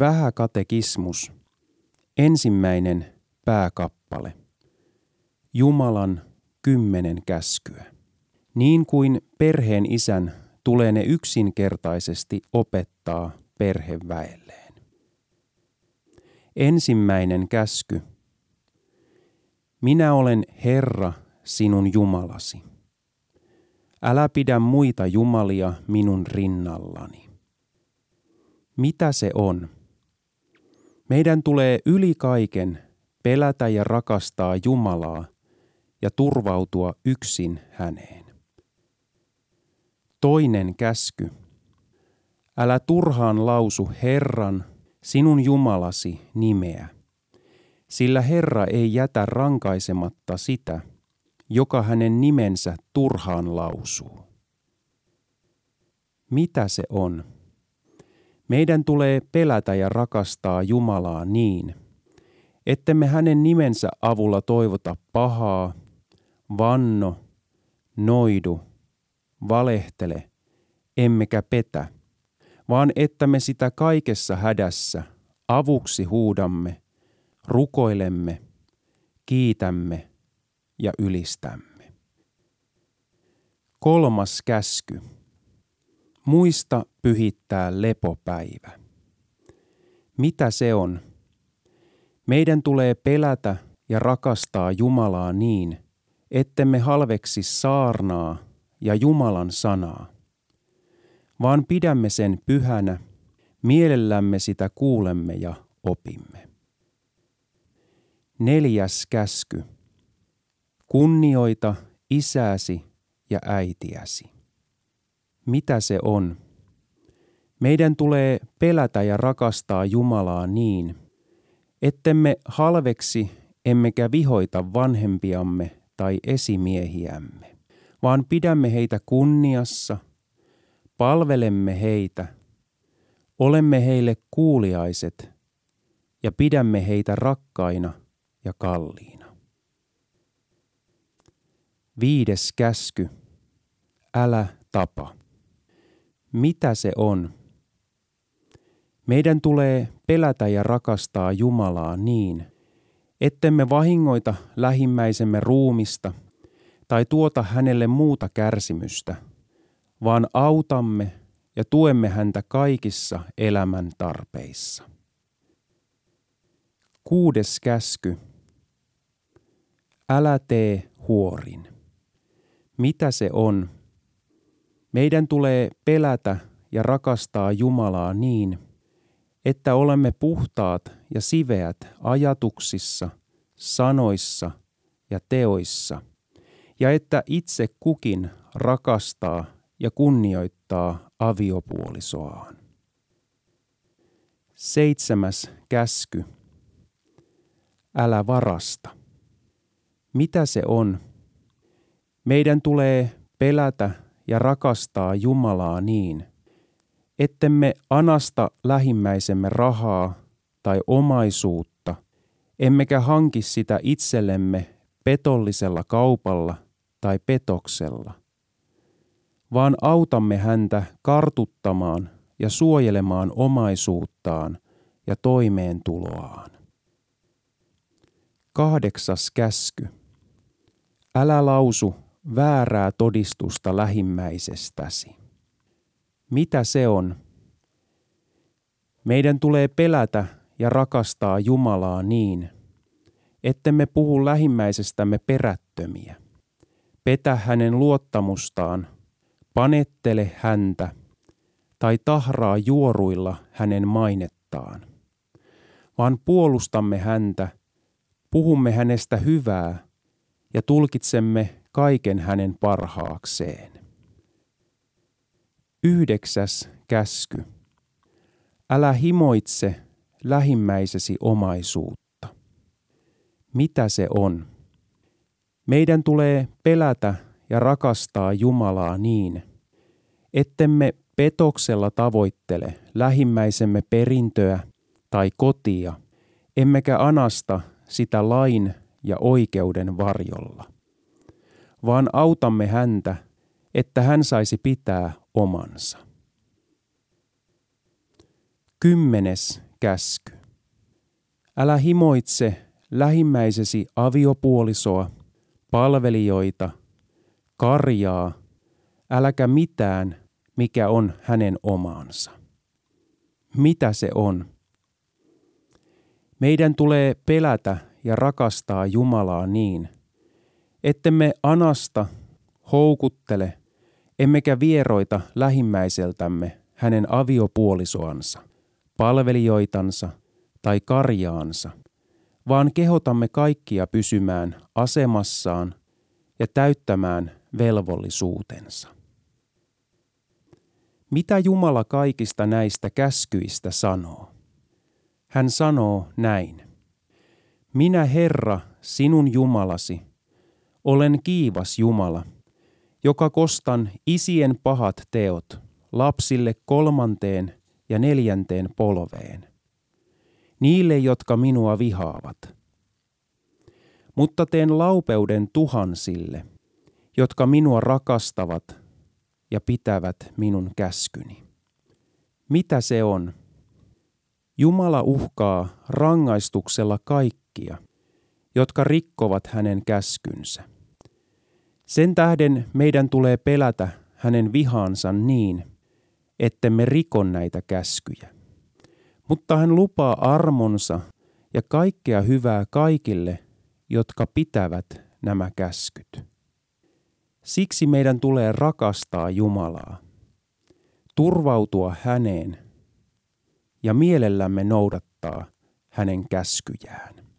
Vähäkatekismus, ensimmäinen pääkappale. Jumalan kymmenen käskyä. Niin kuin perheen isän tulee ne yksinkertaisesti opettaa perheväelleen. Ensimmäinen käsky. Minä olen Herra, sinun Jumalasi. Älä pidä muita jumalia minun rinnallani. Mitä se on? Meidän tulee yli kaiken pelätä ja rakastaa Jumalaa ja turvautua yksin häneen. Toinen käsky. Älä turhaan lausu Herran, sinun Jumalasi, nimeä, sillä Herra ei jätä rankaisematta sitä, joka hänen nimensä turhaan lausuu. Mitä se on? Meidän tulee pelätä ja rakastaa Jumalaa niin, ettemme hänen nimensä avulla toivota pahaa, vanno, noidu, valehtele, emmekä petä, vaan että me sitä kaikessa hädässä avuksi huudamme, rukoilemme, kiitämme ja ylistämme. Kolmas käsky. Muista pyhittää lepopäivä. Mitä se on? Meidän tulee pelätä ja rakastaa Jumalaa niin, ettemme halveksi saarnaa ja Jumalan sanaa, vaan pidämme sen pyhänä, mielellämme sitä kuulemme ja opimme. Neljäs käsky. Kunnioita isäsi ja äitiäsi. Mitä se on? Meidän tulee pelätä ja rakastaa Jumalaa niin, ettemme halveksi emmekä vihoita vanhempiamme tai esimiehiämme, vaan pidämme heitä kunniassa, palvelemme heitä, olemme heille kuuliaiset ja pidämme heitä rakkaina ja kalliina. Viides käsky. Älä tapa. Mitä se on? Meidän tulee pelätä ja rakastaa Jumalaa niin, ettemme vahingoita lähimmäisemme ruumista tai tuota hänelle muuta kärsimystä, vaan autamme ja tuemme häntä kaikissa elämän tarpeissa. Kuudes käsky. Älä tee huorin. Mitä se on? Meidän tulee pelätä ja rakastaa Jumalaa niin, että olemme puhtaat ja siveät ajatuksissa, sanoissa ja teoissa, ja että itse kukin rakastaa ja kunnioittaa aviopuolisoaan. Seitsemäs käsky. Älä varasta. Mitä se on? Meidän tulee pelätä ja rakastaa Jumalaa niin, ettemme anasta lähimmäisemme rahaa tai omaisuutta, emmekä hanki sitä itsellemme petollisella kaupalla tai petoksella, vaan autamme häntä kartuttamaan ja suojelemaan omaisuuttaan ja toimeentuloaan. Kahdeksas käsky. Älä lausu väärää todistusta lähimmäisestäsi. Mitä se on? Meidän tulee pelätä ja rakastaa Jumalaa niin, ettemme puhu lähimmäisestämme perättömiä. Petä hänen luottamustaan, panettele häntä tai tahraa juoruilla hänen mainettaan, vaan puolustamme häntä, puhumme hänestä hyvää ja tulkitsemme kaiken hänen parhaakseen. Yhdeksäs käsky. Älä himoitse lähimmäisesi omaisuutta. Mitä se on? Meidän tulee pelätä ja rakastaa Jumalaa niin, ettemme petoksella tavoittele lähimmäisemme perintöä tai kotia, emmekä anasta sitä lain ja oikeuden varjolla, vaan autamme häntä, että hän saisi pitää omansa. Kymmenes käsky. Älä himoitse lähimmäisesi aviopuolisoa, palvelijoita, karjaa, äläkä mitään, mikä on hänen omaansa. Mitä se on? Meidän tulee pelätä ja rakastaa Jumalaa niin, ettemme anasta, houkuttele, emmekä vieroita lähimmäiseltämme hänen aviopuolisoansa, palvelijoitansa tai karjaansa, vaan kehotamme kaikkia pysymään asemassaan ja täyttämään velvollisuutensa. Mitä Jumala kaikista näistä käskyistä sanoo? Hän sanoo näin. Minä Herra, sinun Jumalasi, olen kiivas Jumala, joka kostan isien pahat teot lapsille kolmanteen ja neljänteen polveen. Niille, jotka minua vihaavat. Mutta teen laupeuden tuhansille, jotka minua rakastavat ja pitävät minun käskyni. Mitä se on? Jumala uhkaa rangaistuksella kaikkia, jotka rikkovat hänen käskynsä. Sen tähden meidän tulee pelätä hänen vihaansa niin, ettemme rikon näitä käskyjä. Mutta hän lupaa armonsa ja kaikkea hyvää kaikille, jotka pitävät nämä käskyt. Siksi meidän tulee rakastaa Jumalaa, turvautua häneen ja mielellämme noudattaa hänen käskyjään.